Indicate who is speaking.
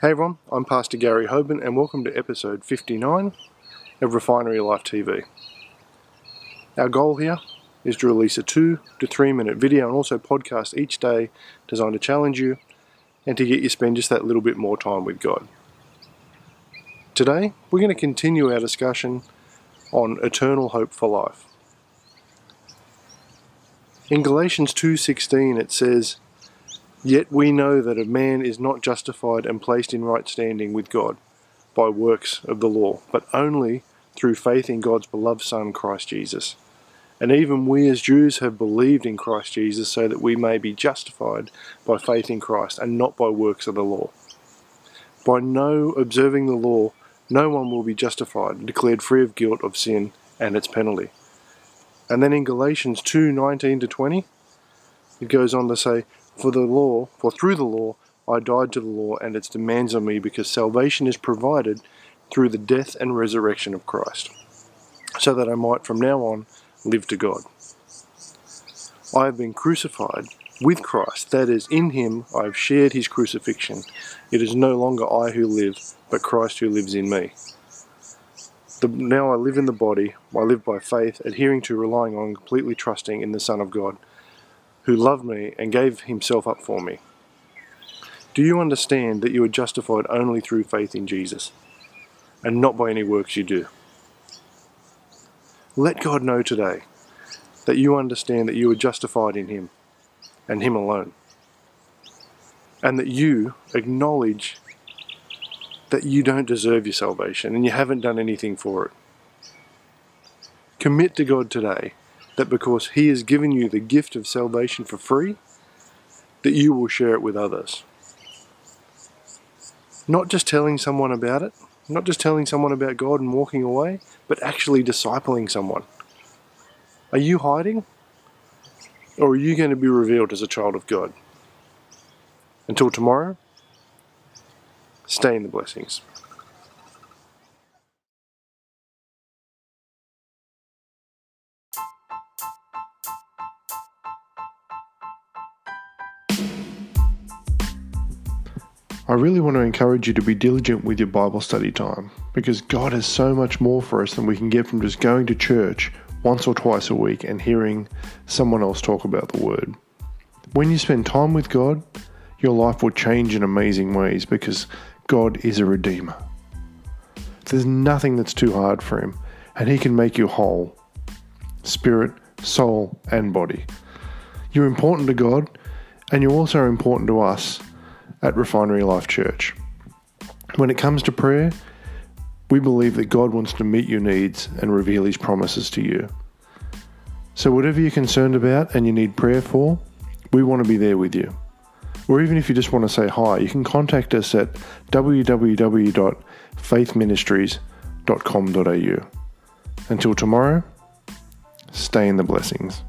Speaker 1: Hey everyone, I'm Pastor Gary Hoban and welcome to episode 59 of Refinery Life TV. Our goal here is to release a two to three minute video and also podcast each day designed to challenge you and to get you spend just that little bit more time with God. Today, we're going to continue our discussion on eternal hope for life. In Galatians 2:16 it says, Yet we know that a man is not justified and placed in right standing with God by works of the law, but only through faith in God's beloved Son, Christ Jesus. And even we as Jews have believed in Christ Jesus so that we may be justified by faith in Christ and not by works of the law. By no observing the law, no one will be justified declared free of guilt of sin and its penalty. And then in Galatians 2 19 to 20, it goes on to say, for the law, for through the law, I died to the law and its demands on me because salvation is provided through the death and resurrection of Christ, so that I might from now on live to God. I have been crucified with Christ, that is, in him I have shared his crucifixion. It is no longer I who live, but Christ who lives in me. The, now I live in the body, I live by faith, adhering to, relying on, completely trusting in the Son of God who loved me and gave himself up for me. Do you understand that you are justified only through faith in Jesus and not by any works you do? Let God know today that you understand that you are justified in Him and Him alone. And that you acknowledge that you don't deserve your salvation and you haven't done anything for it. Commit to God today that because He has given you the gift of salvation for free, that you will share it with others. Not just telling someone about it, not just telling someone about God and walking away, but actually discipling someone. Are you hiding? Or are you going to be revealed as a child of God? Until tomorrow, stay in the blessings. I really want to encourage you to be diligent with your Bible study time because God has so much more for us than we can get from just going to church once or twice a week and hearing someone else talk about the Word. When you spend time with God, your life will change in amazing ways because God is a Redeemer. There's nothing that's too hard for Him, and He can make you whole spirit, soul, and body. You're important to God, and you're also important to us at Refinery Life Church. When it comes to prayer, we believe that God wants to meet your needs and reveal His promises to you. So, whatever you're concerned about and you need prayer for, we want to be there with you. Or even if you just want to say hi, you can contact us at www.faithministries.com.au. Until tomorrow, stay in the blessings.